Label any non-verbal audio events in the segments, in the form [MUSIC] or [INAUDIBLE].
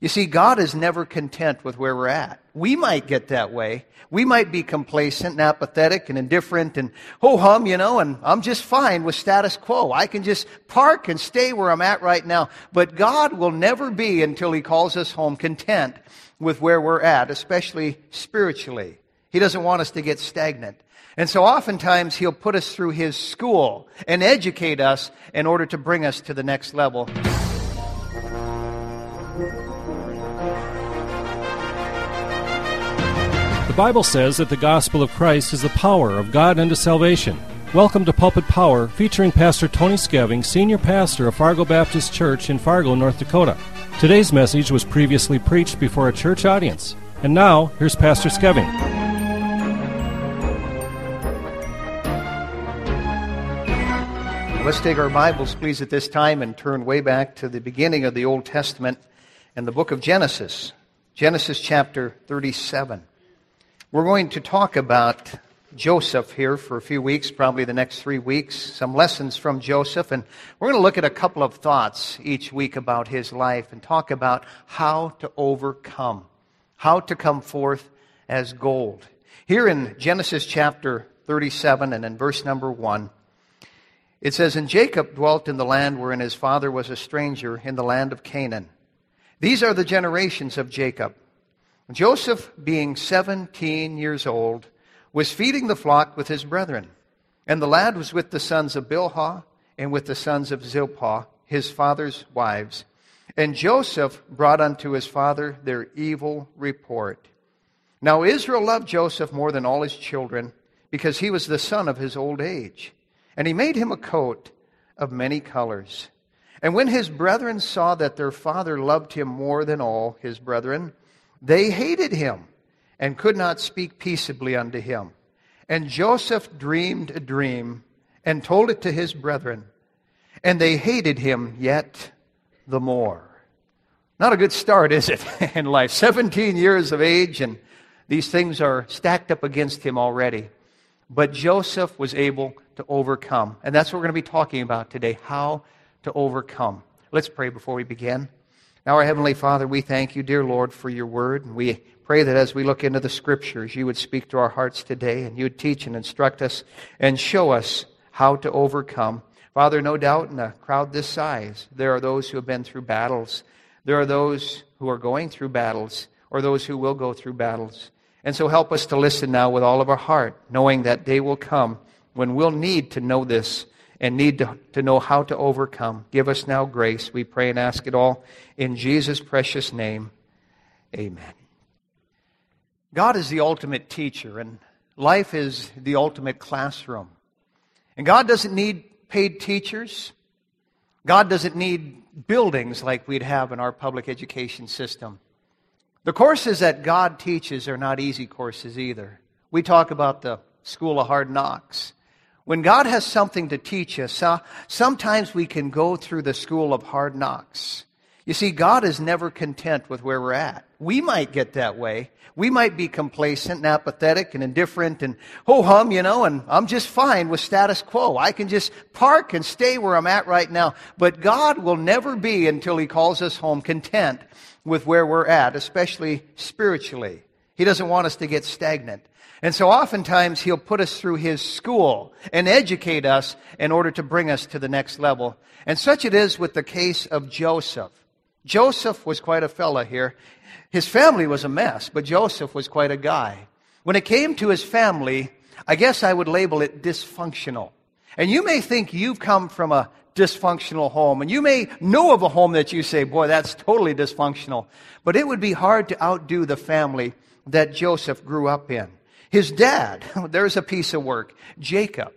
You see, God is never content with where we're at. We might get that way. We might be complacent and apathetic and indifferent and ho hum, you know, and I'm just fine with status quo. I can just park and stay where I'm at right now. But God will never be until He calls us home content with where we're at, especially spiritually. He doesn't want us to get stagnant. And so oftentimes He'll put us through His school and educate us in order to bring us to the next level. Bible says that the gospel of Christ is the power of God unto salvation. Welcome to Pulpit Power, featuring Pastor Tony Skeving, Senior Pastor of Fargo Baptist Church in Fargo, North Dakota. Today's message was previously preached before a church audience. And now, here's Pastor Skeving. Let's take our Bibles, please, at this time and turn way back to the beginning of the Old Testament and the book of Genesis. Genesis chapter 37. We're going to talk about Joseph here for a few weeks, probably the next three weeks, some lessons from Joseph, and we're going to look at a couple of thoughts each week about his life and talk about how to overcome, how to come forth as gold. Here in Genesis chapter 37 and in verse number 1, it says, And Jacob dwelt in the land wherein his father was a stranger, in the land of Canaan. These are the generations of Jacob. Joseph, being 17 years old, was feeding the flock with his brethren. And the lad was with the sons of Bilhah and with the sons of Zilpah, his father's wives. And Joseph brought unto his father their evil report. Now Israel loved Joseph more than all his children, because he was the son of his old age. And he made him a coat of many colors. And when his brethren saw that their father loved him more than all his brethren, they hated him and could not speak peaceably unto him. And Joseph dreamed a dream and told it to his brethren, and they hated him yet the more. Not a good start, is it, [LAUGHS] in life? 17 years of age, and these things are stacked up against him already. But Joseph was able to overcome. And that's what we're going to be talking about today how to overcome. Let's pray before we begin. Now, our Heavenly Father, we thank you, dear Lord, for your word. And we pray that as we look into the scriptures, you would speak to our hearts today and you would teach and instruct us and show us how to overcome. Father, no doubt in a crowd this size, there are those who have been through battles. There are those who are going through battles or those who will go through battles. And so help us to listen now with all of our heart, knowing that day will come when we'll need to know this and need to, to know how to overcome. Give us now grace. We pray and ask it all in Jesus' precious name. Amen. God is the ultimate teacher, and life is the ultimate classroom. And God doesn't need paid teachers. God doesn't need buildings like we'd have in our public education system. The courses that God teaches are not easy courses either. We talk about the school of hard knocks. When God has something to teach us, sometimes we can go through the school of hard knocks. You see, God is never content with where we're at. We might get that way. We might be complacent and apathetic and indifferent and ho hum, you know, and I'm just fine with status quo. I can just park and stay where I'm at right now. But God will never be until He calls us home content with where we're at, especially spiritually. He doesn't want us to get stagnant. And so oftentimes he'll put us through his school and educate us in order to bring us to the next level. And such it is with the case of Joseph. Joseph was quite a fella here. His family was a mess, but Joseph was quite a guy. When it came to his family, I guess I would label it dysfunctional. And you may think you've come from a dysfunctional home, and you may know of a home that you say, boy, that's totally dysfunctional. But it would be hard to outdo the family that Joseph grew up in. His dad, [LAUGHS] there's a piece of work, Jacob.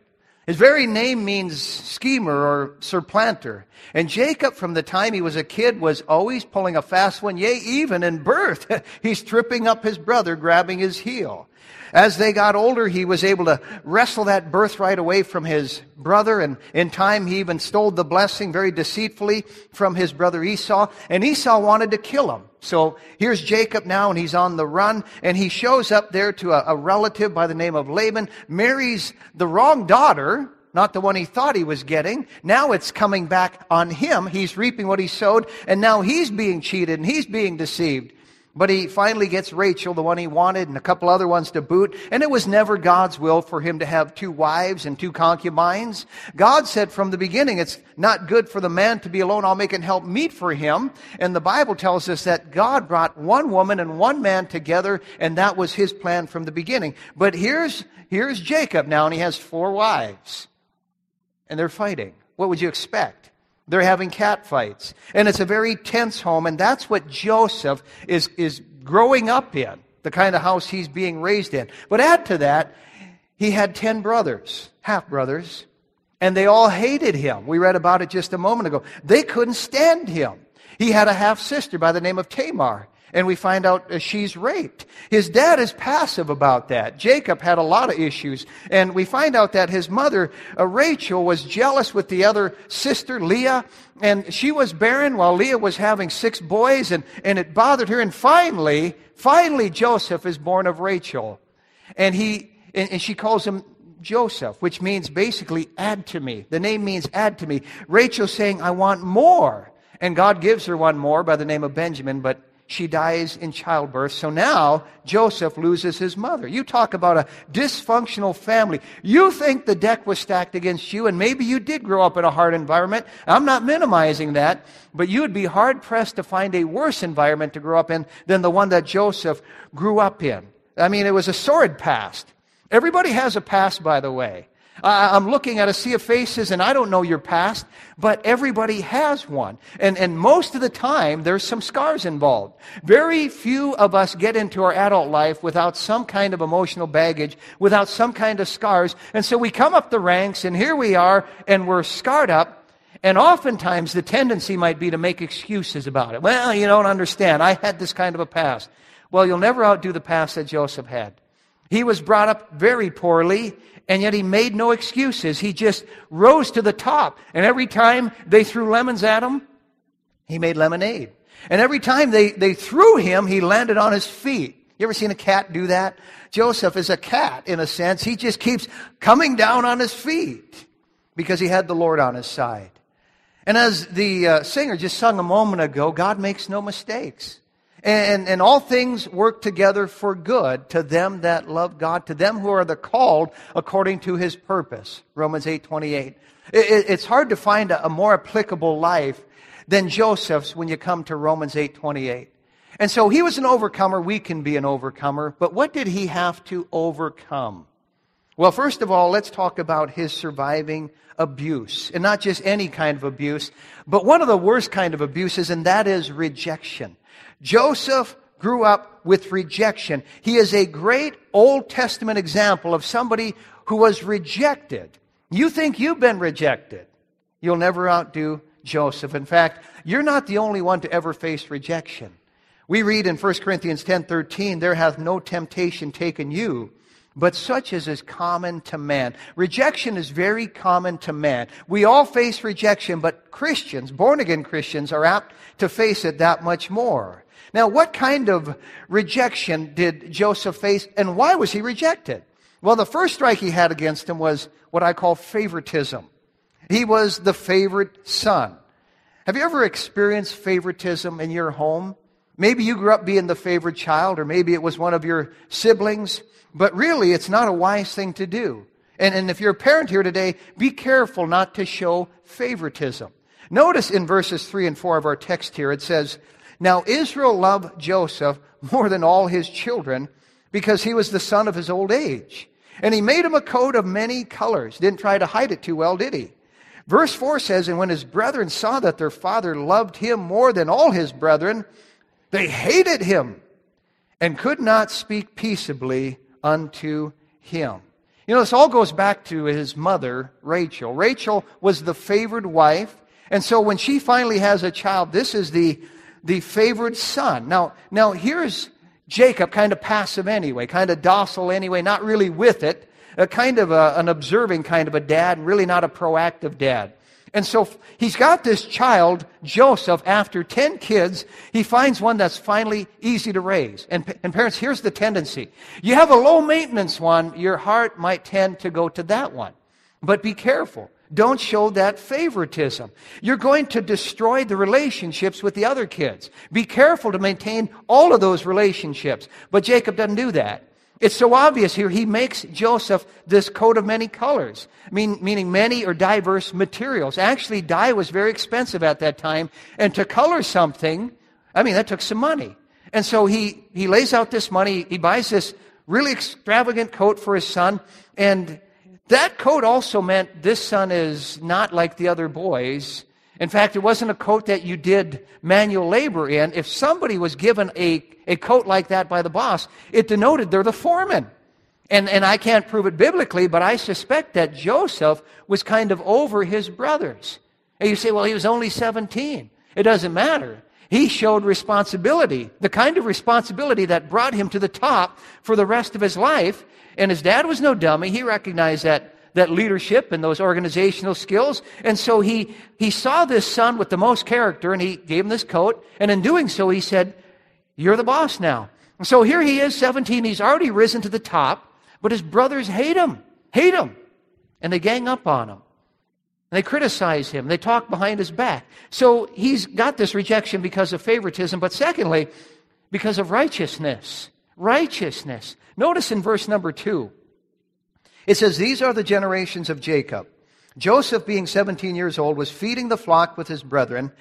His very name means schemer or supplanter. And Jacob, from the time he was a kid, was always pulling a fast one. Yea, even in birth, [LAUGHS] he's tripping up his brother, grabbing his heel. As they got older, he was able to wrestle that birthright away from his brother, and in time he even stole the blessing very deceitfully from his brother Esau, and Esau wanted to kill him. So here's Jacob now, and he's on the run, and he shows up there to a, a relative by the name of Laban, marries the wrong daughter, not the one he thought he was getting. Now it's coming back on him. He's reaping what he sowed, and now he's being cheated and he's being deceived. But he finally gets Rachel, the one he wanted, and a couple other ones to boot. And it was never God's will for him to have two wives and two concubines. God said from the beginning, it's not good for the man to be alone. I'll make an help meet for him. And the Bible tells us that God brought one woman and one man together, and that was his plan from the beginning. But here's, here's Jacob now, and he has four wives. And they're fighting. What would you expect? They're having cat fights. And it's a very tense home, and that's what Joseph is, is growing up in, the kind of house he's being raised in. But add to that, he had 10 brothers, half brothers, and they all hated him. We read about it just a moment ago. They couldn't stand him. He had a half sister by the name of Tamar. And we find out uh, she's raped. His dad is passive about that. Jacob had a lot of issues. And we find out that his mother, uh, Rachel, was jealous with the other sister, Leah. And she was barren while Leah was having six boys. And, and it bothered her. And finally, finally, Joseph is born of Rachel. And he, and, and she calls him Joseph, which means basically add to me. The name means add to me. Rachel saying, I want more. And God gives her one more by the name of Benjamin, but she dies in childbirth. So now Joseph loses his mother. You talk about a dysfunctional family. You think the deck was stacked against you, and maybe you did grow up in a hard environment. I'm not minimizing that, but you would be hard pressed to find a worse environment to grow up in than the one that Joseph grew up in. I mean, it was a sordid past. Everybody has a past, by the way. I'm looking at a sea of faces and I don't know your past, but everybody has one. And, and most of the time, there's some scars involved. Very few of us get into our adult life without some kind of emotional baggage, without some kind of scars. And so we come up the ranks and here we are and we're scarred up. And oftentimes the tendency might be to make excuses about it. Well, you don't understand. I had this kind of a past. Well, you'll never outdo the past that Joseph had. He was brought up very poorly and yet he made no excuses. He just rose to the top. And every time they threw lemons at him, he made lemonade. And every time they, they threw him, he landed on his feet. You ever seen a cat do that? Joseph is a cat in a sense. He just keeps coming down on his feet because he had the Lord on his side. And as the uh, singer just sung a moment ago, God makes no mistakes. And, and all things work together for good to them that love God, to them who are the called according to his purpose. Romans 8 28. It, it's hard to find a, a more applicable life than Joseph's when you come to Romans 8 28. And so he was an overcomer. We can be an overcomer. But what did he have to overcome? Well, first of all, let's talk about his surviving abuse. And not just any kind of abuse, but one of the worst kind of abuses, and that is rejection. Joseph grew up with rejection. He is a great Old Testament example of somebody who was rejected. You think you've been rejected. You'll never outdo Joseph. In fact, you're not the only one to ever face rejection. We read in 1 Corinthians 10:13, there hath no temptation taken you, but such as is common to man. Rejection is very common to man. We all face rejection, but Christians, born again Christians, are apt to face it that much more. Now, what kind of rejection did Joseph face, and why was he rejected? Well, the first strike he had against him was what I call favoritism. He was the favorite son. Have you ever experienced favoritism in your home? Maybe you grew up being the favorite child, or maybe it was one of your siblings, but really it's not a wise thing to do. And, and if you're a parent here today, be careful not to show favoritism. Notice in verses 3 and 4 of our text here, it says, now Israel loved Joseph more than all his children because he was the son of his old age. And he made him a coat of many colors. Didn't try to hide it too well, did he? Verse 4 says, And when his brethren saw that their father loved him more than all his brethren, they hated him and could not speak peaceably unto him. You know, this all goes back to his mother, Rachel. Rachel was the favored wife. And so when she finally has a child, this is the the favored son. Now, now here's Jacob, kind of passive anyway, kind of docile anyway, not really with it, a kind of a, an observing kind of a dad, really not a proactive dad. And so he's got this child, Joseph, after 10 kids, he finds one that's finally easy to raise. And, and parents, here's the tendency. You have a low maintenance one, your heart might tend to go to that one. But be careful. Don't show that favoritism. You're going to destroy the relationships with the other kids. Be careful to maintain all of those relationships. But Jacob doesn't do that. It's so obvious here. He makes Joseph this coat of many colors, mean, meaning many or diverse materials. Actually, dye was very expensive at that time. And to color something, I mean, that took some money. And so he, he lays out this money. He buys this really extravagant coat for his son. And that coat also meant this son is not like the other boys. In fact, it wasn't a coat that you did manual labor in. If somebody was given a, a coat like that by the boss, it denoted they're the foreman. And, and I can't prove it biblically, but I suspect that Joseph was kind of over his brothers. And you say, well, he was only 17. It doesn't matter. He showed responsibility, the kind of responsibility that brought him to the top for the rest of his life. And his dad was no dummy. He recognized that, that leadership and those organizational skills. And so he, he saw this son with the most character and he gave him this coat. And in doing so, he said, You're the boss now. And so here he is, 17. He's already risen to the top, but his brothers hate him, hate him. And they gang up on him. And they criticize him. They talk behind his back. So he's got this rejection because of favoritism, but secondly, because of righteousness. Righteousness. Notice in verse number two, it says, These are the generations of Jacob. Joseph, being 17 years old, was feeding the flock with his brethren,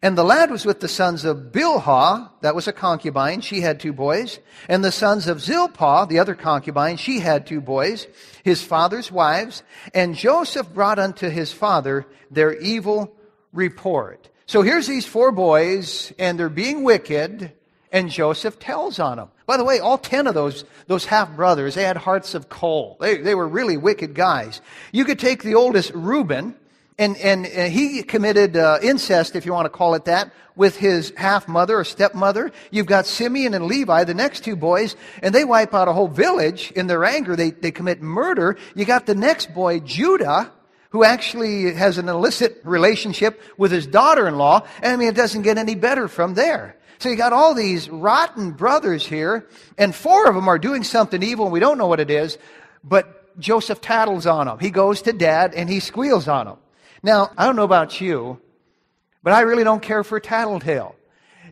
and the lad was with the sons of Bilhah, that was a concubine, she had two boys, and the sons of Zilpah, the other concubine, she had two boys, his father's wives, and Joseph brought unto his father their evil report. So here's these four boys, and they're being wicked, and Joseph tells on them. By the way, all ten of those, those half brothers, they had hearts of coal. They, they were really wicked guys. You could take the oldest, Reuben, and, and, and he committed uh, incest, if you want to call it that, with his half mother or stepmother. You've got Simeon and Levi, the next two boys, and they wipe out a whole village in their anger. They, they commit murder. You got the next boy, Judah, who actually has an illicit relationship with his daughter in law. And I mean, it doesn't get any better from there. So you got all these rotten brothers here, and four of them are doing something evil, and we don't know what it is, but Joseph tattles on them. He goes to dad and he squeals on them. Now, I don't know about you, but I really don't care for tattletale.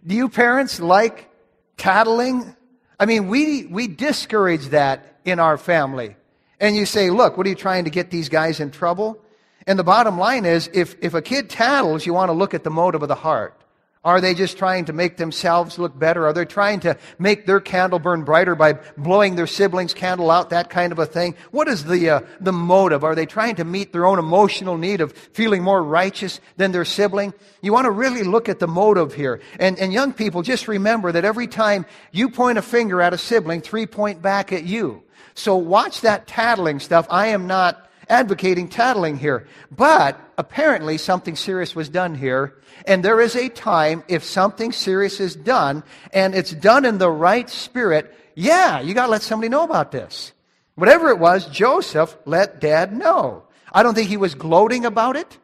Do you parents like tattling? I mean, we, we discourage that in our family. And you say, look, what are you trying to get these guys in trouble? And the bottom line is, if, if a kid tattles, you want to look at the motive of the heart. Are they just trying to make themselves look better? Are they trying to make their candle burn brighter by blowing their siblings' candle out? That kind of a thing. What is the uh, the motive? Are they trying to meet their own emotional need of feeling more righteous than their sibling? You want to really look at the motive here. And and young people, just remember that every time you point a finger at a sibling, three point back at you. So watch that tattling stuff. I am not advocating tattling here. But apparently something serious was done here. And there is a time if something serious is done and it's done in the right spirit, yeah, you got to let somebody know about this. Whatever it was, Joseph let dad know. I don't think he was gloating about it.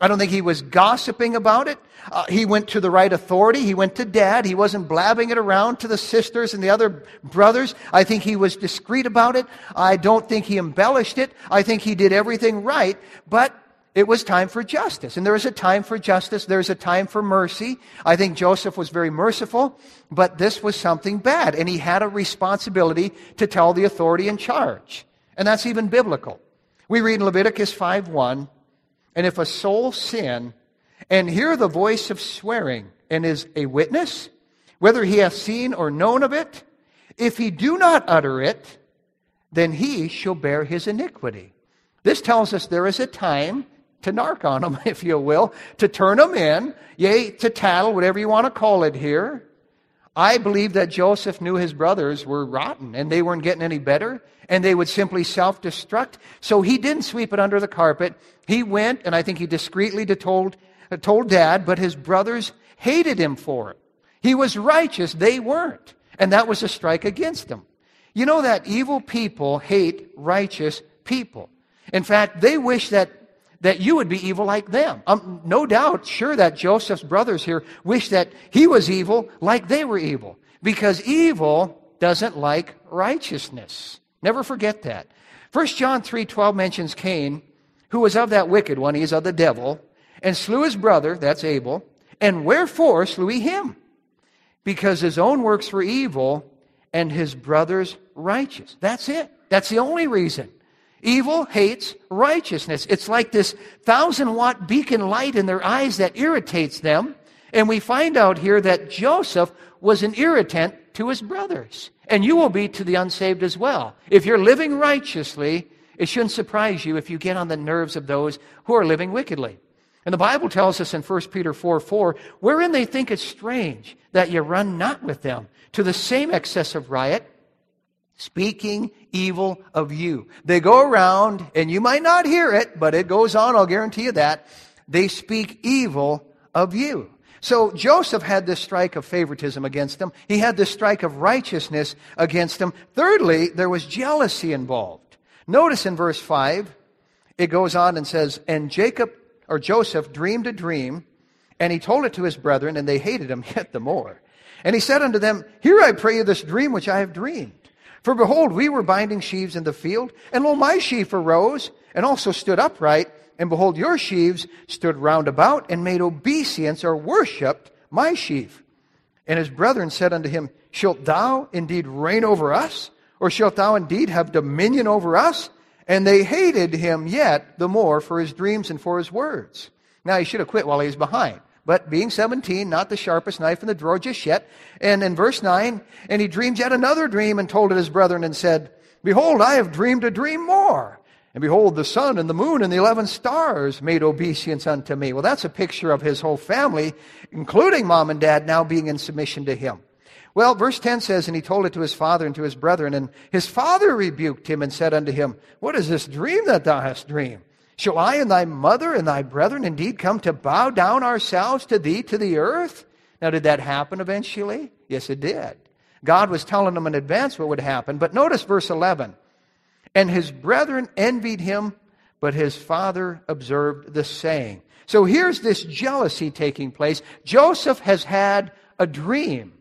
I don't think he was gossiping about it. Uh, he went to the right authority. He went to dad. He wasn't blabbing it around to the sisters and the other brothers. I think he was discreet about it. I don't think he embellished it. I think he did everything right, but it was time for justice. And there is a time for justice. There's a time for mercy. I think Joseph was very merciful, but this was something bad. And he had a responsibility to tell the authority in charge. And that's even biblical. We read in Leviticus 5 1 and if a soul sin and hear the voice of swearing and is a witness, whether he hath seen or known of it, if he do not utter it, then he shall bear his iniquity. This tells us there is a time to narc on them, [LAUGHS] if you will, to turn them in, yea, to tattle, whatever you want to call it here. I believe that Joseph knew his brothers were rotten and they weren't getting any better and they would simply self destruct. So he didn't sweep it under the carpet. He went, and I think he discreetly told, told dad, but his brothers hated him for it. He was righteous, they weren't. And that was a strike against him. You know that evil people hate righteous people. In fact, they wish that, that you would be evil like them. Um, no doubt, sure that Joseph's brothers here wish that he was evil like they were evil. Because evil doesn't like righteousness. Never forget that. 1 John 3.12 mentions Cain. Who was of that wicked one, he is of the devil, and slew his brother, that's Abel. And wherefore slew he him? Because his own works were evil, and his brother's righteous. That's it. That's the only reason. Evil hates righteousness. It's like this thousand watt beacon light in their eyes that irritates them. And we find out here that Joseph was an irritant to his brothers. And you will be to the unsaved as well. If you're living righteously, it shouldn't surprise you if you get on the nerves of those who are living wickedly. And the Bible tells us in 1 Peter 4 4, wherein they think it strange that you run not with them to the same excess of riot, speaking evil of you. They go around, and you might not hear it, but it goes on, I'll guarantee you that. They speak evil of you. So Joseph had this strike of favoritism against them. He had this strike of righteousness against them. Thirdly, there was jealousy involved. Notice in verse 5, it goes on and says, And Jacob, or Joseph, dreamed a dream, and he told it to his brethren, and they hated him [LAUGHS] yet the more. And he said unto them, Hear I pray you this dream which I have dreamed. For behold, we were binding sheaves in the field, and lo, my sheaf arose, and also stood upright, and behold, your sheaves stood round about and made obeisance or worshipped my sheaf. And his brethren said unto him, Shalt thou indeed reign over us? Or shalt thou indeed have dominion over us? And they hated him yet the more for his dreams and for his words. Now he should have quit while he was behind. But being 17, not the sharpest knife in the drawer just yet. And in verse 9, and he dreamed yet another dream and told it his brethren and said, Behold, I have dreamed a dream more. And behold, the sun and the moon and the eleven stars made obeisance unto me. Well, that's a picture of his whole family, including mom and dad, now being in submission to him. Well, verse 10 says, And he told it to his father and to his brethren, and his father rebuked him and said unto him, What is this dream that thou hast dreamed? Shall I and thy mother and thy brethren indeed come to bow down ourselves to thee to the earth? Now, did that happen eventually? Yes, it did. God was telling them in advance what would happen. But notice verse 11. And his brethren envied him, but his father observed the saying. So here's this jealousy taking place. Joseph has had a dream.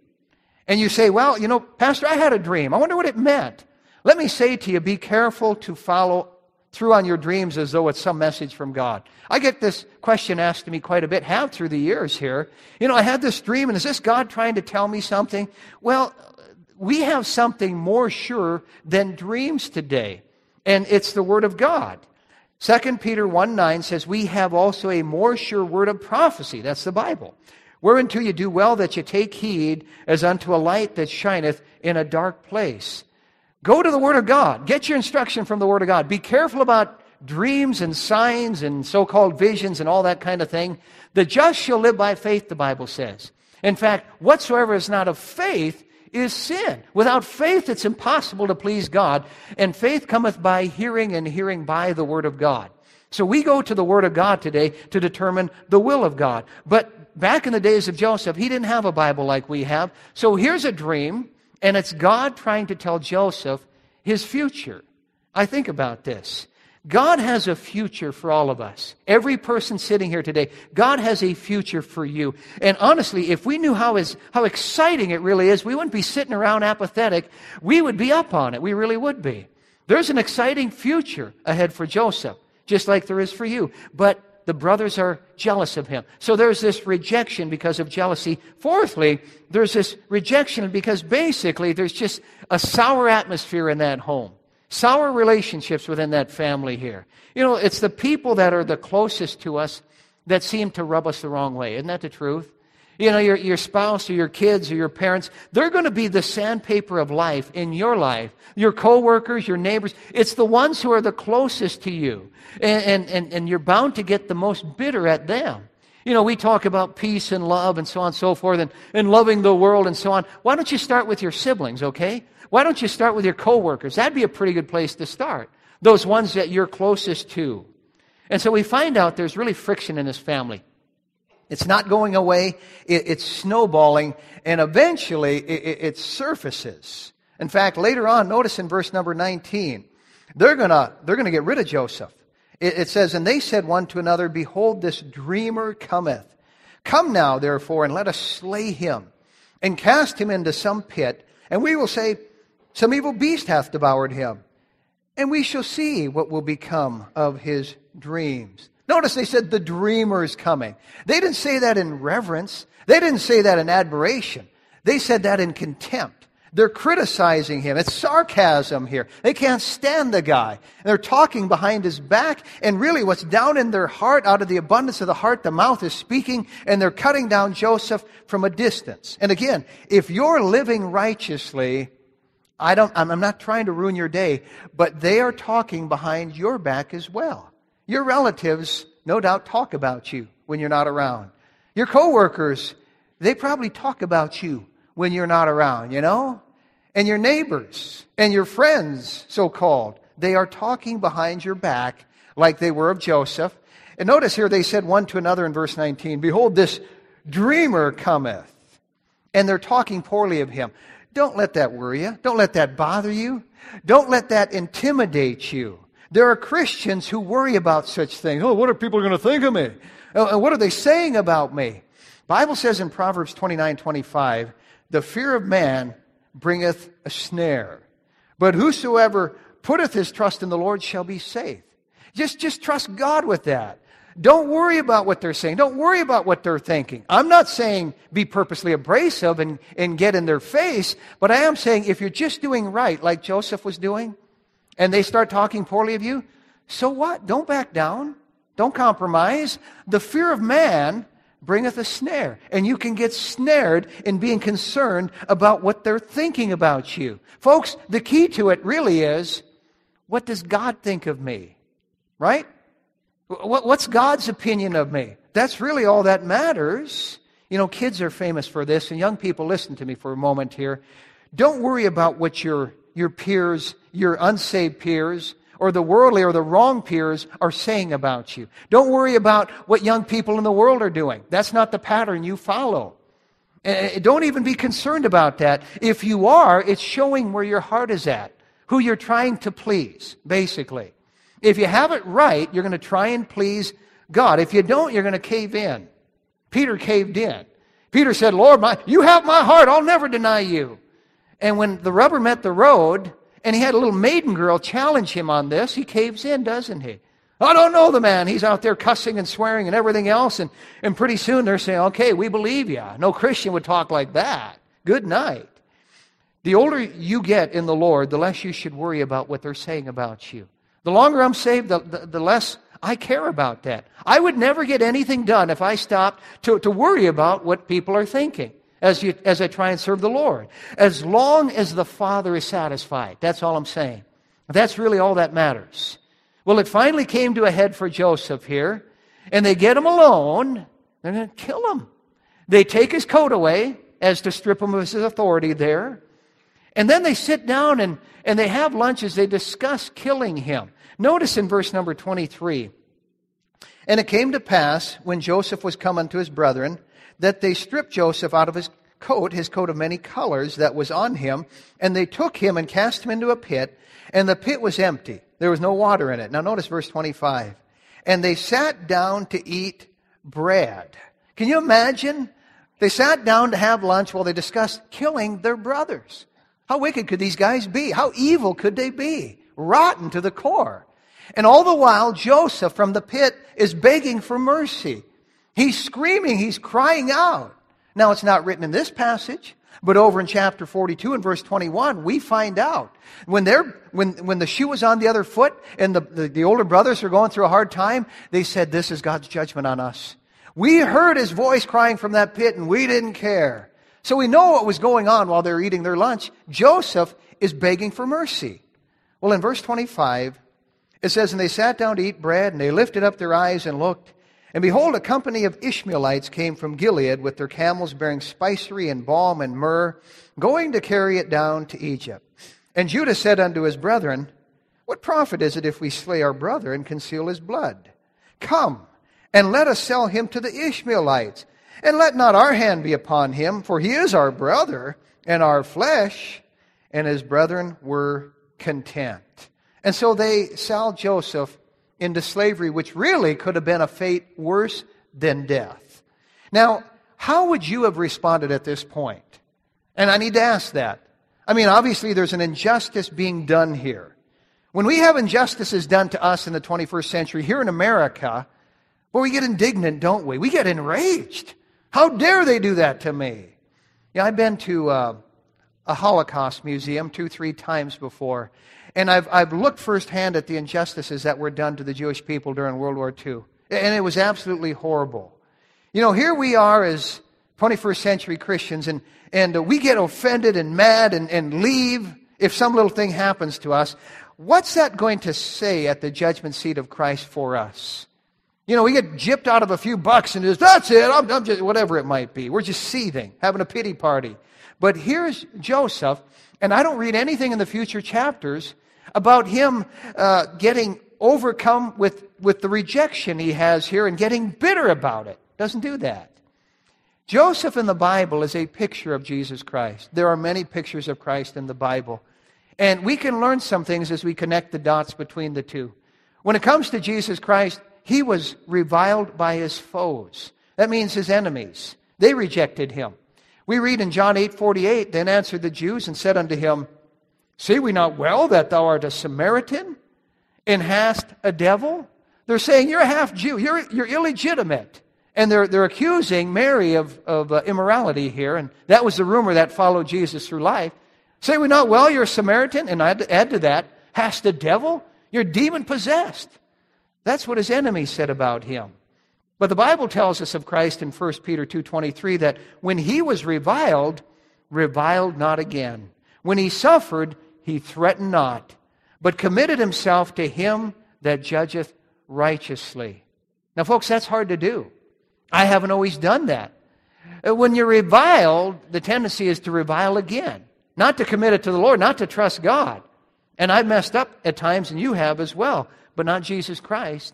And you say, well, you know, Pastor, I had a dream. I wonder what it meant. Let me say to you, be careful to follow through on your dreams as though it's some message from God. I get this question asked to me quite a bit, have through the years here. You know, I had this dream, and is this God trying to tell me something? Well, we have something more sure than dreams today, and it's the Word of God. 2 Peter 1 9 says, We have also a more sure word of prophecy. That's the Bible. Whereunto you do well that you take heed as unto a light that shineth in a dark place. Go to the Word of God. Get your instruction from the Word of God. Be careful about dreams and signs and so called visions and all that kind of thing. The just shall live by faith, the Bible says. In fact, whatsoever is not of faith is sin. Without faith, it's impossible to please God. And faith cometh by hearing, and hearing by the Word of God. So we go to the Word of God today to determine the will of God. But back in the days of Joseph, he didn't have a Bible like we have. So here's a dream, and it's God trying to tell Joseph his future. I think about this. God has a future for all of us. Every person sitting here today, God has a future for you. And honestly, if we knew how, is, how exciting it really is, we wouldn't be sitting around apathetic. We would be up on it. We really would be. There's an exciting future ahead for Joseph, just like there is for you. But the brothers are jealous of him. So there's this rejection because of jealousy. Fourthly, there's this rejection because basically there's just a sour atmosphere in that home. Sour relationships within that family here. You know, it's the people that are the closest to us that seem to rub us the wrong way. Isn't that the truth? You know, your, your spouse or your kids or your parents, they're going to be the sandpaper of life in your life. Your coworkers, your neighbors, it's the ones who are the closest to you. And, and, and you're bound to get the most bitter at them. You know, we talk about peace and love and so on and so forth and, and loving the world and so on. Why don't you start with your siblings, okay? Why don't you start with your coworkers? That'd be a pretty good place to start. Those ones that you're closest to. And so we find out there's really friction in this family. It's not going away. it's snowballing. And eventually it, surfaces. In fact, later on, notice in verse number 19, they're gonna, they're gonna get rid of Joseph. It says, And they said one to another, Behold, this dreamer cometh. Come now, therefore, and let us slay him, and cast him into some pit, and we will say, some evil beast hath devoured him. And we shall see what will become of his dreams. Notice they said the dreamer is coming. They didn't say that in reverence. They didn't say that in admiration. They said that in contempt. They're criticizing him. It's sarcasm here. They can't stand the guy. They're talking behind his back, and really what's down in their heart, out of the abundance of the heart, the mouth is speaking, and they're cutting down Joseph from a distance. And again, if you're living righteously, I don't, I'm not trying to ruin your day, but they are talking behind your back as well. Your relatives, no doubt, talk about you when you're not around. Your coworkers, they probably talk about you when you're not around, you know? And your neighbors and your friends, so called, they are talking behind your back like they were of Joseph. And notice here they said one to another in verse 19, Behold, this dreamer cometh. And they're talking poorly of him. Don't let that worry you. Don't let that bother you. Don't let that intimidate you. There are Christians who worry about such things. Oh, what are people going to think of me? Oh, what are they saying about me? Bible says in Proverbs 29, 25, the fear of man bringeth a snare. But whosoever putteth his trust in the Lord shall be safe. Just, just trust God with that. Don't worry about what they're saying. Don't worry about what they're thinking. I'm not saying be purposely abrasive and, and get in their face, but I am saying if you're just doing right, like Joseph was doing, and they start talking poorly of you, so what? Don't back down. Don't compromise. The fear of man bringeth a snare. And you can get snared in being concerned about what they're thinking about you. Folks, the key to it really is what does God think of me? Right? What's God's opinion of me? That's really all that matters. You know, kids are famous for this, and young people, listen to me for a moment here. Don't worry about what your, your peers, your unsaved peers, or the worldly or the wrong peers are saying about you. Don't worry about what young people in the world are doing. That's not the pattern you follow. And Don't even be concerned about that. If you are, it's showing where your heart is at, who you're trying to please, basically. If you have it right, you're going to try and please God. If you don't, you're going to cave in. Peter caved in. Peter said, Lord, my, you have my heart. I'll never deny you. And when the rubber met the road, and he had a little maiden girl challenge him on this. He caves in, doesn't he? I don't know the man. He's out there cussing and swearing and everything else. And, and pretty soon they're saying, okay, we believe you. No Christian would talk like that. Good night. The older you get in the Lord, the less you should worry about what they're saying about you. The longer I'm saved, the, the, the less I care about that. I would never get anything done if I stopped to, to worry about what people are thinking as, you, as I try and serve the Lord. As long as the Father is satisfied. That's all I'm saying. That's really all that matters. Well, it finally came to a head for Joseph here, and they get him alone. They're going to kill him. They take his coat away as to strip him of his authority there. And then they sit down and, and they have lunch as they discuss killing him. Notice in verse number 23 And it came to pass when Joseph was come unto his brethren that they stripped Joseph out of his coat, his coat of many colors that was on him, and they took him and cast him into a pit, and the pit was empty. There was no water in it. Now notice verse 25. And they sat down to eat bread. Can you imagine? They sat down to have lunch while they discussed killing their brothers. How wicked could these guys be? How evil could they be? Rotten to the core. And all the while, Joseph from the pit is begging for mercy. He's screaming, he's crying out. Now, it's not written in this passage, but over in chapter 42 and verse 21, we find out. When, they're, when, when the shoe was on the other foot and the, the, the older brothers are going through a hard time, they said, This is God's judgment on us. We heard his voice crying from that pit and we didn't care. So we know what was going on while they're eating their lunch. Joseph is begging for mercy. Well, in verse 25, it says, And they sat down to eat bread, and they lifted up their eyes and looked, and behold, a company of Ishmaelites came from Gilead with their camels bearing spicery and balm and myrrh, going to carry it down to Egypt. And Judah said unto his brethren, What profit is it if we slay our brother and conceal his blood? Come, and let us sell him to the Ishmaelites, and let not our hand be upon him, for he is our brother and our flesh. And his brethren were content. And so they sell Joseph into slavery, which really could have been a fate worse than death. Now, how would you have responded at this point? And I need to ask that. I mean, obviously, there's an injustice being done here. When we have injustices done to us in the 21st century here in America, well, we get indignant, don't we? We get enraged. How dare they do that to me? Yeah, I've been to uh, a Holocaust museum two, three times before, and I've, I've looked firsthand at the injustices that were done to the Jewish people during World War II. And it was absolutely horrible. You know, here we are as 21st century Christians, and, and we get offended and mad and, and leave if some little thing happens to us. What's that going to say at the judgment seat of Christ for us? You know, we get gypped out of a few bucks and just, that's it, I'm, I'm just, whatever it might be. We're just seething, having a pity party. But here's Joseph, and I don't read anything in the future chapters about him uh, getting overcome with, with the rejection he has here and getting bitter about it. Doesn't do that. Joseph in the Bible is a picture of Jesus Christ. There are many pictures of Christ in the Bible. And we can learn some things as we connect the dots between the two. When it comes to Jesus Christ, he was reviled by his foes. That means his enemies. They rejected him. We read in John 8 48, then answered the Jews and said unto him, See we not well that thou art a Samaritan and hast a devil? They're saying you're a half Jew, you're, you're illegitimate. And they're, they're accusing Mary of, of uh, immorality here, and that was the rumor that followed Jesus through life. Say we not, well, you're a Samaritan, and I'd add to that, hast a devil? You're demon possessed. That's what his enemies said about him. But the Bible tells us of Christ in 1 Peter 2:23 that when he was reviled, reviled not again. When he suffered, he threatened not, but committed himself to him that judgeth righteously. Now folks, that's hard to do. I haven't always done that. Uh, when you're reviled, the tendency is to revile again, not to commit it to the Lord, not to trust God. And I've messed up at times, and you have as well, but not Jesus Christ.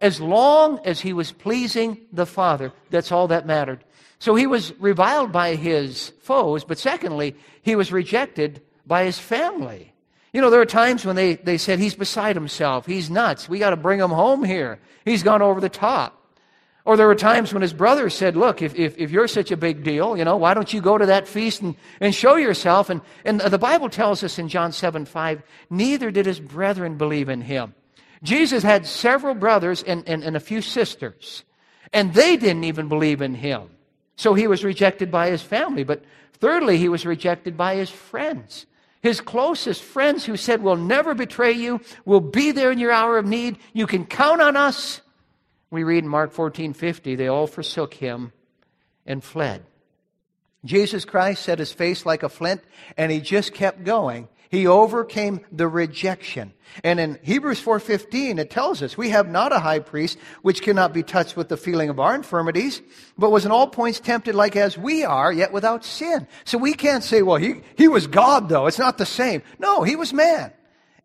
As long as he was pleasing the Father, that's all that mattered. So he was reviled by his foes, but secondly, he was rejected by his family. You know, there are times when they, they said, He's beside himself. He's nuts. We got to bring him home here. He's gone over the top. Or there were times when his brothers said, Look, if, if, if, you're such a big deal, you know, why don't you go to that feast and, and show yourself? And, and the Bible tells us in John 7 5, neither did his brethren believe in him. Jesus had several brothers and, and, and a few sisters, and they didn't even believe in him. So he was rejected by his family. But thirdly, he was rejected by his friends. His closest friends who said, We'll never betray you. We'll be there in your hour of need. You can count on us. We read in Mark 14 50, they all forsook him and fled. Jesus Christ set his face like a flint, and he just kept going. He overcame the rejection. And in Hebrews 4:15 it tells us, we have not a high priest which cannot be touched with the feeling of our infirmities, but was in all points tempted like as we are, yet without sin. So we can't say, well, he, he was God though. It's not the same. No, he was man.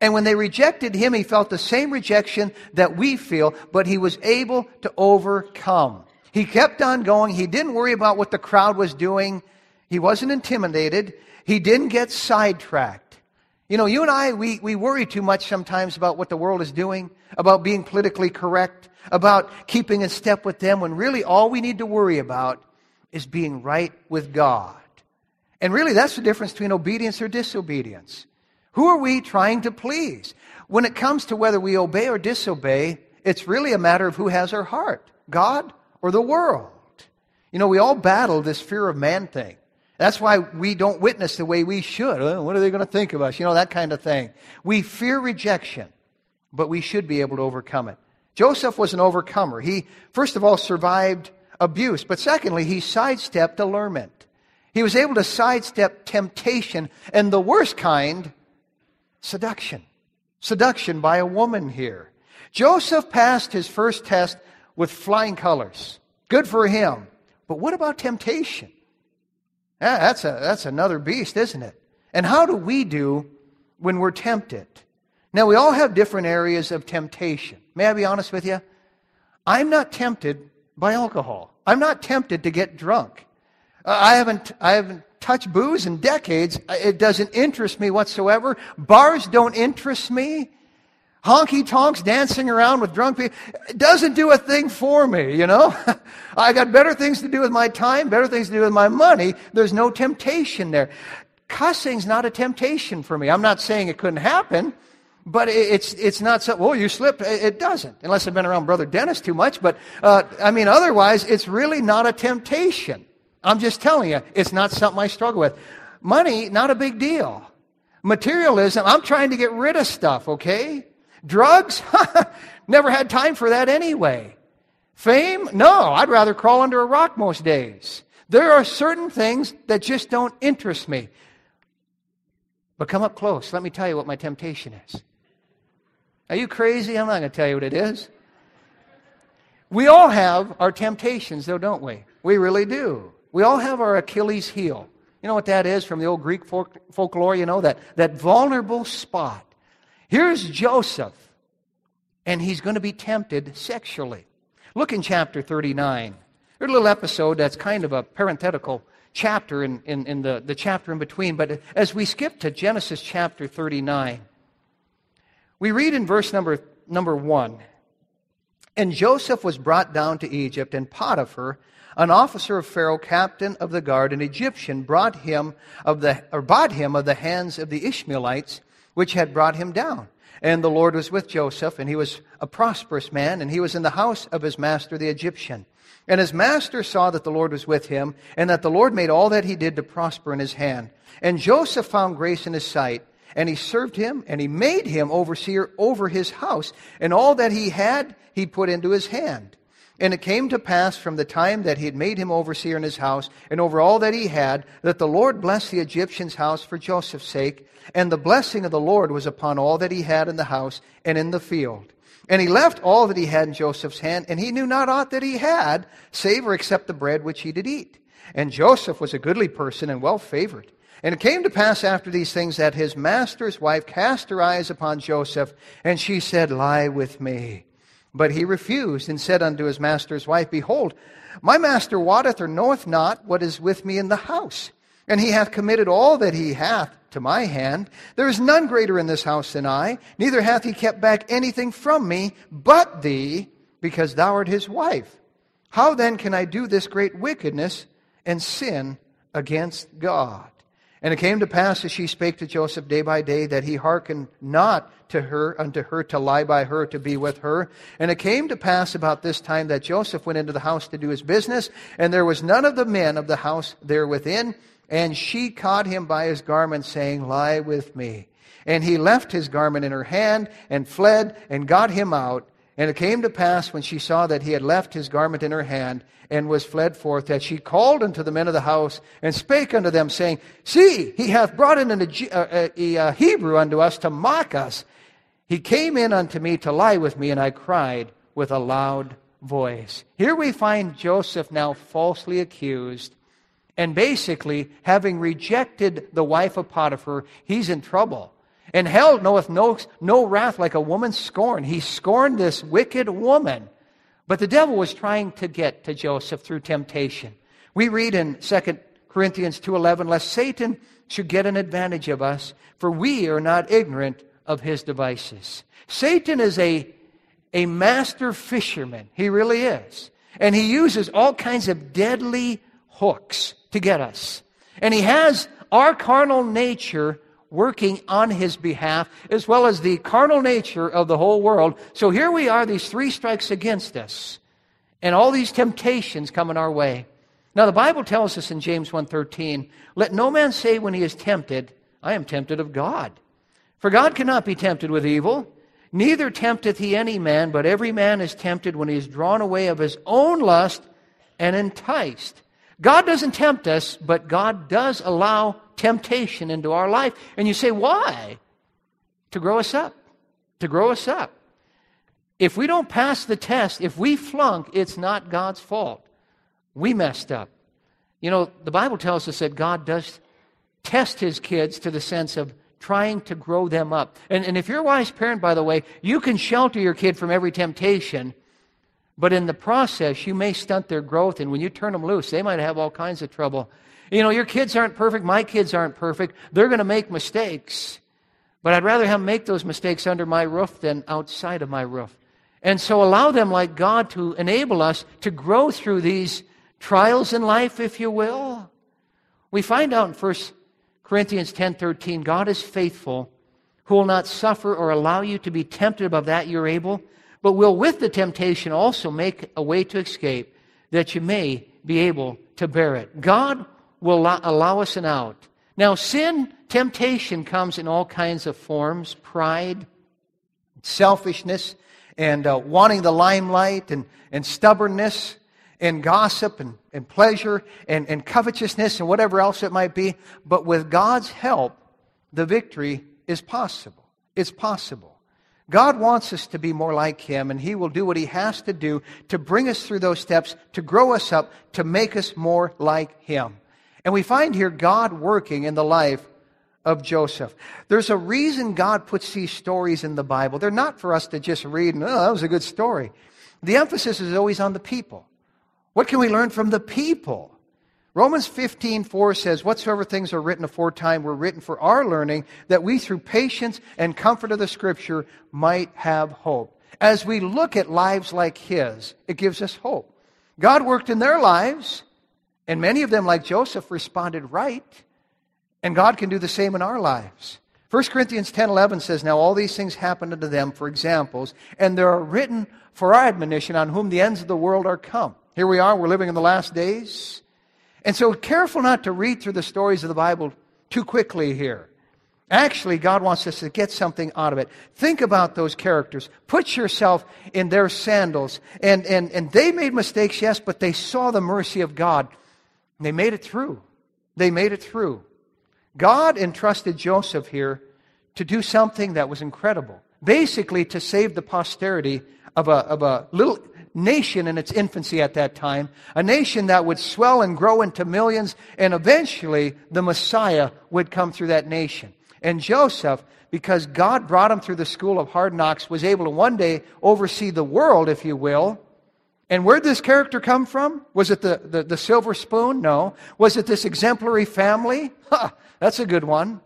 And when they rejected him, he felt the same rejection that we feel, but he was able to overcome. He kept on going. He didn't worry about what the crowd was doing. He wasn't intimidated. He didn't get sidetracked. You know, you and I, we, we worry too much sometimes about what the world is doing, about being politically correct, about keeping in step with them, when really all we need to worry about is being right with God. And really, that's the difference between obedience or disobedience. Who are we trying to please? When it comes to whether we obey or disobey, it's really a matter of who has our heart God or the world. You know, we all battle this fear of man thing. That's why we don't witness the way we should. What are they going to think of us? You know, that kind of thing. We fear rejection, but we should be able to overcome it. Joseph was an overcomer. He, first of all, survived abuse, but secondly, he sidestepped allurement. He was able to sidestep temptation, and the worst kind Seduction. Seduction by a woman here. Joseph passed his first test with flying colors. Good for him. But what about temptation? Yeah, that's, a, that's another beast, isn't it? And how do we do when we're tempted? Now, we all have different areas of temptation. May I be honest with you? I'm not tempted by alcohol. I'm not tempted to get drunk. Uh, I haven't, I haven't touched booze in decades. It doesn't interest me whatsoever. Bars don't interest me. Honky tonks dancing around with drunk people doesn't do a thing for me, you know? [LAUGHS] I got better things to do with my time, better things to do with my money. There's no temptation there. Cussing's not a temptation for me. I'm not saying it couldn't happen, But it's, it's not so, well, you slipped. It doesn't, unless I've been around Brother Dennis too much. But, uh, I mean, otherwise, it's really not a temptation. I'm just telling you, it's not something I struggle with. Money, not a big deal. Materialism, I'm trying to get rid of stuff, okay? Drugs, [LAUGHS] never had time for that anyway. Fame, no, I'd rather crawl under a rock most days. There are certain things that just don't interest me. But come up close. Let me tell you what my temptation is. Are you crazy? I'm not going to tell you what it is. We all have our temptations, though, don't we? We really do. We all have our Achilles heel. You know what that is from the old Greek folk- folklore? You know, that, that vulnerable spot. Here's Joseph, and he's going to be tempted sexually. Look in chapter 39. There's a little episode that's kind of a parenthetical chapter in, in, in the, the chapter in between. But as we skip to Genesis chapter 39, we read in verse number, number 1 And Joseph was brought down to Egypt, and Potiphar, an officer of Pharaoh, captain of the guard, an Egyptian, brought him of the, or bought him of the hands of the Ishmaelites, which had brought him down. And the Lord was with Joseph, and he was a prosperous man, and he was in the house of his master the Egyptian. And his master saw that the Lord was with him, and that the Lord made all that he did to prosper in his hand. And Joseph found grace in his sight, and he served him, and he made him overseer over his house, and all that he had he put into his hand. And it came to pass from the time that he had made him overseer in his house and over all that he had, that the Lord blessed the Egyptian's house for Joseph's sake, and the blessing of the Lord was upon all that he had in the house and in the field. And he left all that he had in Joseph's hand, and he knew not aught that he had, save or except the bread which he did eat. And Joseph was a goodly person and well favored. And it came to pass after these things that his master's wife cast her eyes upon Joseph, and she said, Lie with me. But he refused and said unto his master's wife, Behold, my master wotteth or knoweth not what is with me in the house. And he hath committed all that he hath to my hand. There is none greater in this house than I, neither hath he kept back anything from me but thee, because thou art his wife. How then can I do this great wickedness and sin against God? And it came to pass as she spake to Joseph day by day that he hearkened not to her, unto her to lie by her, to be with her. And it came to pass about this time that Joseph went into the house to do his business, and there was none of the men of the house there within. And she caught him by his garment, saying, Lie with me. And he left his garment in her hand, and fled, and got him out. And it came to pass when she saw that he had left his garment in her hand and was fled forth, that she called unto the men of the house and spake unto them, saying, See, he hath brought in a, uh, uh, a, a Hebrew unto us to mock us. He came in unto me to lie with me, and I cried with a loud voice. Here we find Joseph now falsely accused, and basically, having rejected the wife of Potiphar, he's in trouble. And hell knoweth no, no wrath like a woman's scorn. He scorned this wicked woman. But the devil was trying to get to Joseph through temptation. We read in 2 Corinthians 2.11, lest Satan should get an advantage of us, for we are not ignorant of his devices. Satan is a, a master fisherman. He really is. And he uses all kinds of deadly hooks to get us. And he has our carnal nature working on his behalf, as well as the carnal nature of the whole world. So here we are, these three strikes against us, and all these temptations coming our way. Now the Bible tells us in James 1:13, "Let no man say when he is tempted, I am tempted of God. For God cannot be tempted with evil, neither tempteth he any man, but every man is tempted when he is drawn away of his own lust and enticed." God doesn't tempt us, but God does allow temptation into our life. And you say, why? To grow us up. To grow us up. If we don't pass the test, if we flunk, it's not God's fault. We messed up. You know, the Bible tells us that God does test his kids to the sense of trying to grow them up. And, and if you're a wise parent, by the way, you can shelter your kid from every temptation, but in the process, you may stunt their growth. And when you turn them loose, they might have all kinds of trouble. You know, your kids aren't perfect. My kids aren't perfect. They're going to make mistakes. But I'd rather have them make those mistakes under my roof than outside of my roof. And so allow them, like God, to enable us to grow through these trials in life, if you will. We find out in 1 Corinthians 10:13, God is faithful, who will not suffer or allow you to be tempted above that you're able, but will with the temptation also make a way to escape that you may be able to bear it. God will allow us an out. Now, sin, temptation comes in all kinds of forms pride, selfishness, and uh, wanting the limelight, and, and stubbornness, and gossip, and, and pleasure, and, and covetousness, and whatever else it might be. But with God's help, the victory is possible. It's possible. God wants us to be more like Him, and He will do what He has to do to bring us through those steps, to grow us up, to make us more like Him. And we find here God working in the life of Joseph. There's a reason God puts these stories in the Bible. They're not for us to just read and, oh, that was a good story. The emphasis is always on the people. What can we learn from the people? Romans 15, 4 says, Whatsoever things are written aforetime were written for our learning, that we through patience and comfort of the Scripture might have hope. As we look at lives like his, it gives us hope. God worked in their lives, and many of them, like Joseph, responded right. And God can do the same in our lives. 1 Corinthians 10:11 says, Now all these things happened unto them for examples, and they are written for our admonition on whom the ends of the world are come. Here we are, we're living in the last days. And so, careful not to read through the stories of the Bible too quickly here. Actually, God wants us to get something out of it. Think about those characters. Put yourself in their sandals. And, and, and they made mistakes, yes, but they saw the mercy of God. They made it through. They made it through. God entrusted Joseph here to do something that was incredible. Basically, to save the posterity of a, of a little nation in its infancy at that time, a nation that would swell and grow into millions, and eventually the Messiah would come through that nation. And Joseph, because God brought him through the school of hard knocks, was able to one day oversee the world, if you will. And where'd this character come from? Was it the, the, the silver spoon? No. Was it this exemplary family? Ha, that's a good one.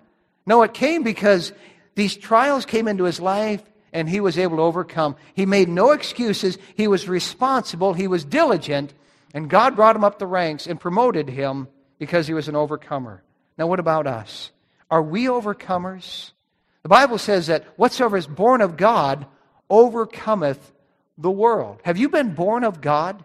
No, it came because these trials came into his life and he was able to overcome. He made no excuses. He was responsible. He was diligent. And God brought him up the ranks and promoted him because he was an overcomer. Now, what about us? Are we overcomers? The Bible says that whatsoever is born of God overcometh the world. Have you been born of God?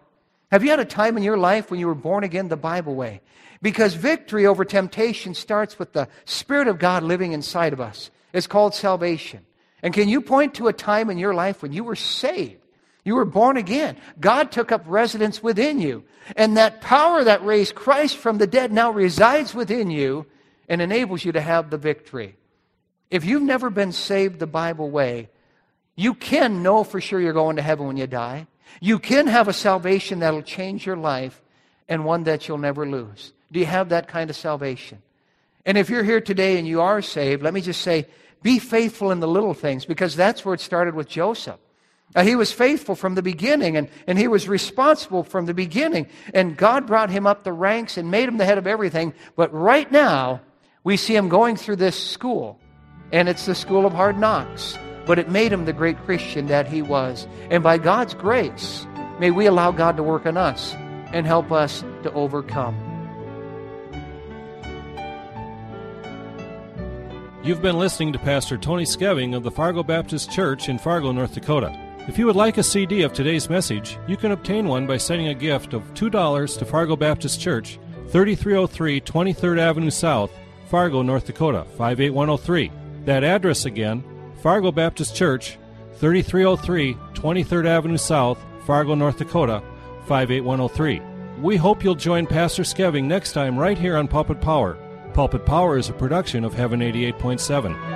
Have you had a time in your life when you were born again the Bible way? Because victory over temptation starts with the Spirit of God living inside of us. It's called salvation. And can you point to a time in your life when you were saved? You were born again. God took up residence within you. And that power that raised Christ from the dead now resides within you and enables you to have the victory. If you've never been saved the Bible way, you can know for sure you're going to heaven when you die. You can have a salvation that'll change your life and one that you'll never lose. Do you have that kind of salvation? And if you're here today and you are saved, let me just say, be faithful in the little things because that's where it started with Joseph. Uh, he was faithful from the beginning and, and he was responsible from the beginning. And God brought him up the ranks and made him the head of everything. But right now, we see him going through this school. And it's the school of hard knocks. But it made him the great Christian that he was. And by God's grace, may we allow God to work on us and help us to overcome. You've been listening to Pastor Tony Skeving of the Fargo Baptist Church in Fargo, North Dakota. If you would like a CD of today's message, you can obtain one by sending a gift of $2 to Fargo Baptist Church, 3303 23rd Avenue South, Fargo, North Dakota, 58103. That address again, Fargo Baptist Church, 3303 23rd Avenue South, Fargo, North Dakota, 58103. We hope you'll join Pastor Skeving next time right here on Pulpit Power. Pulpit Power is a production of Heaven 88.7.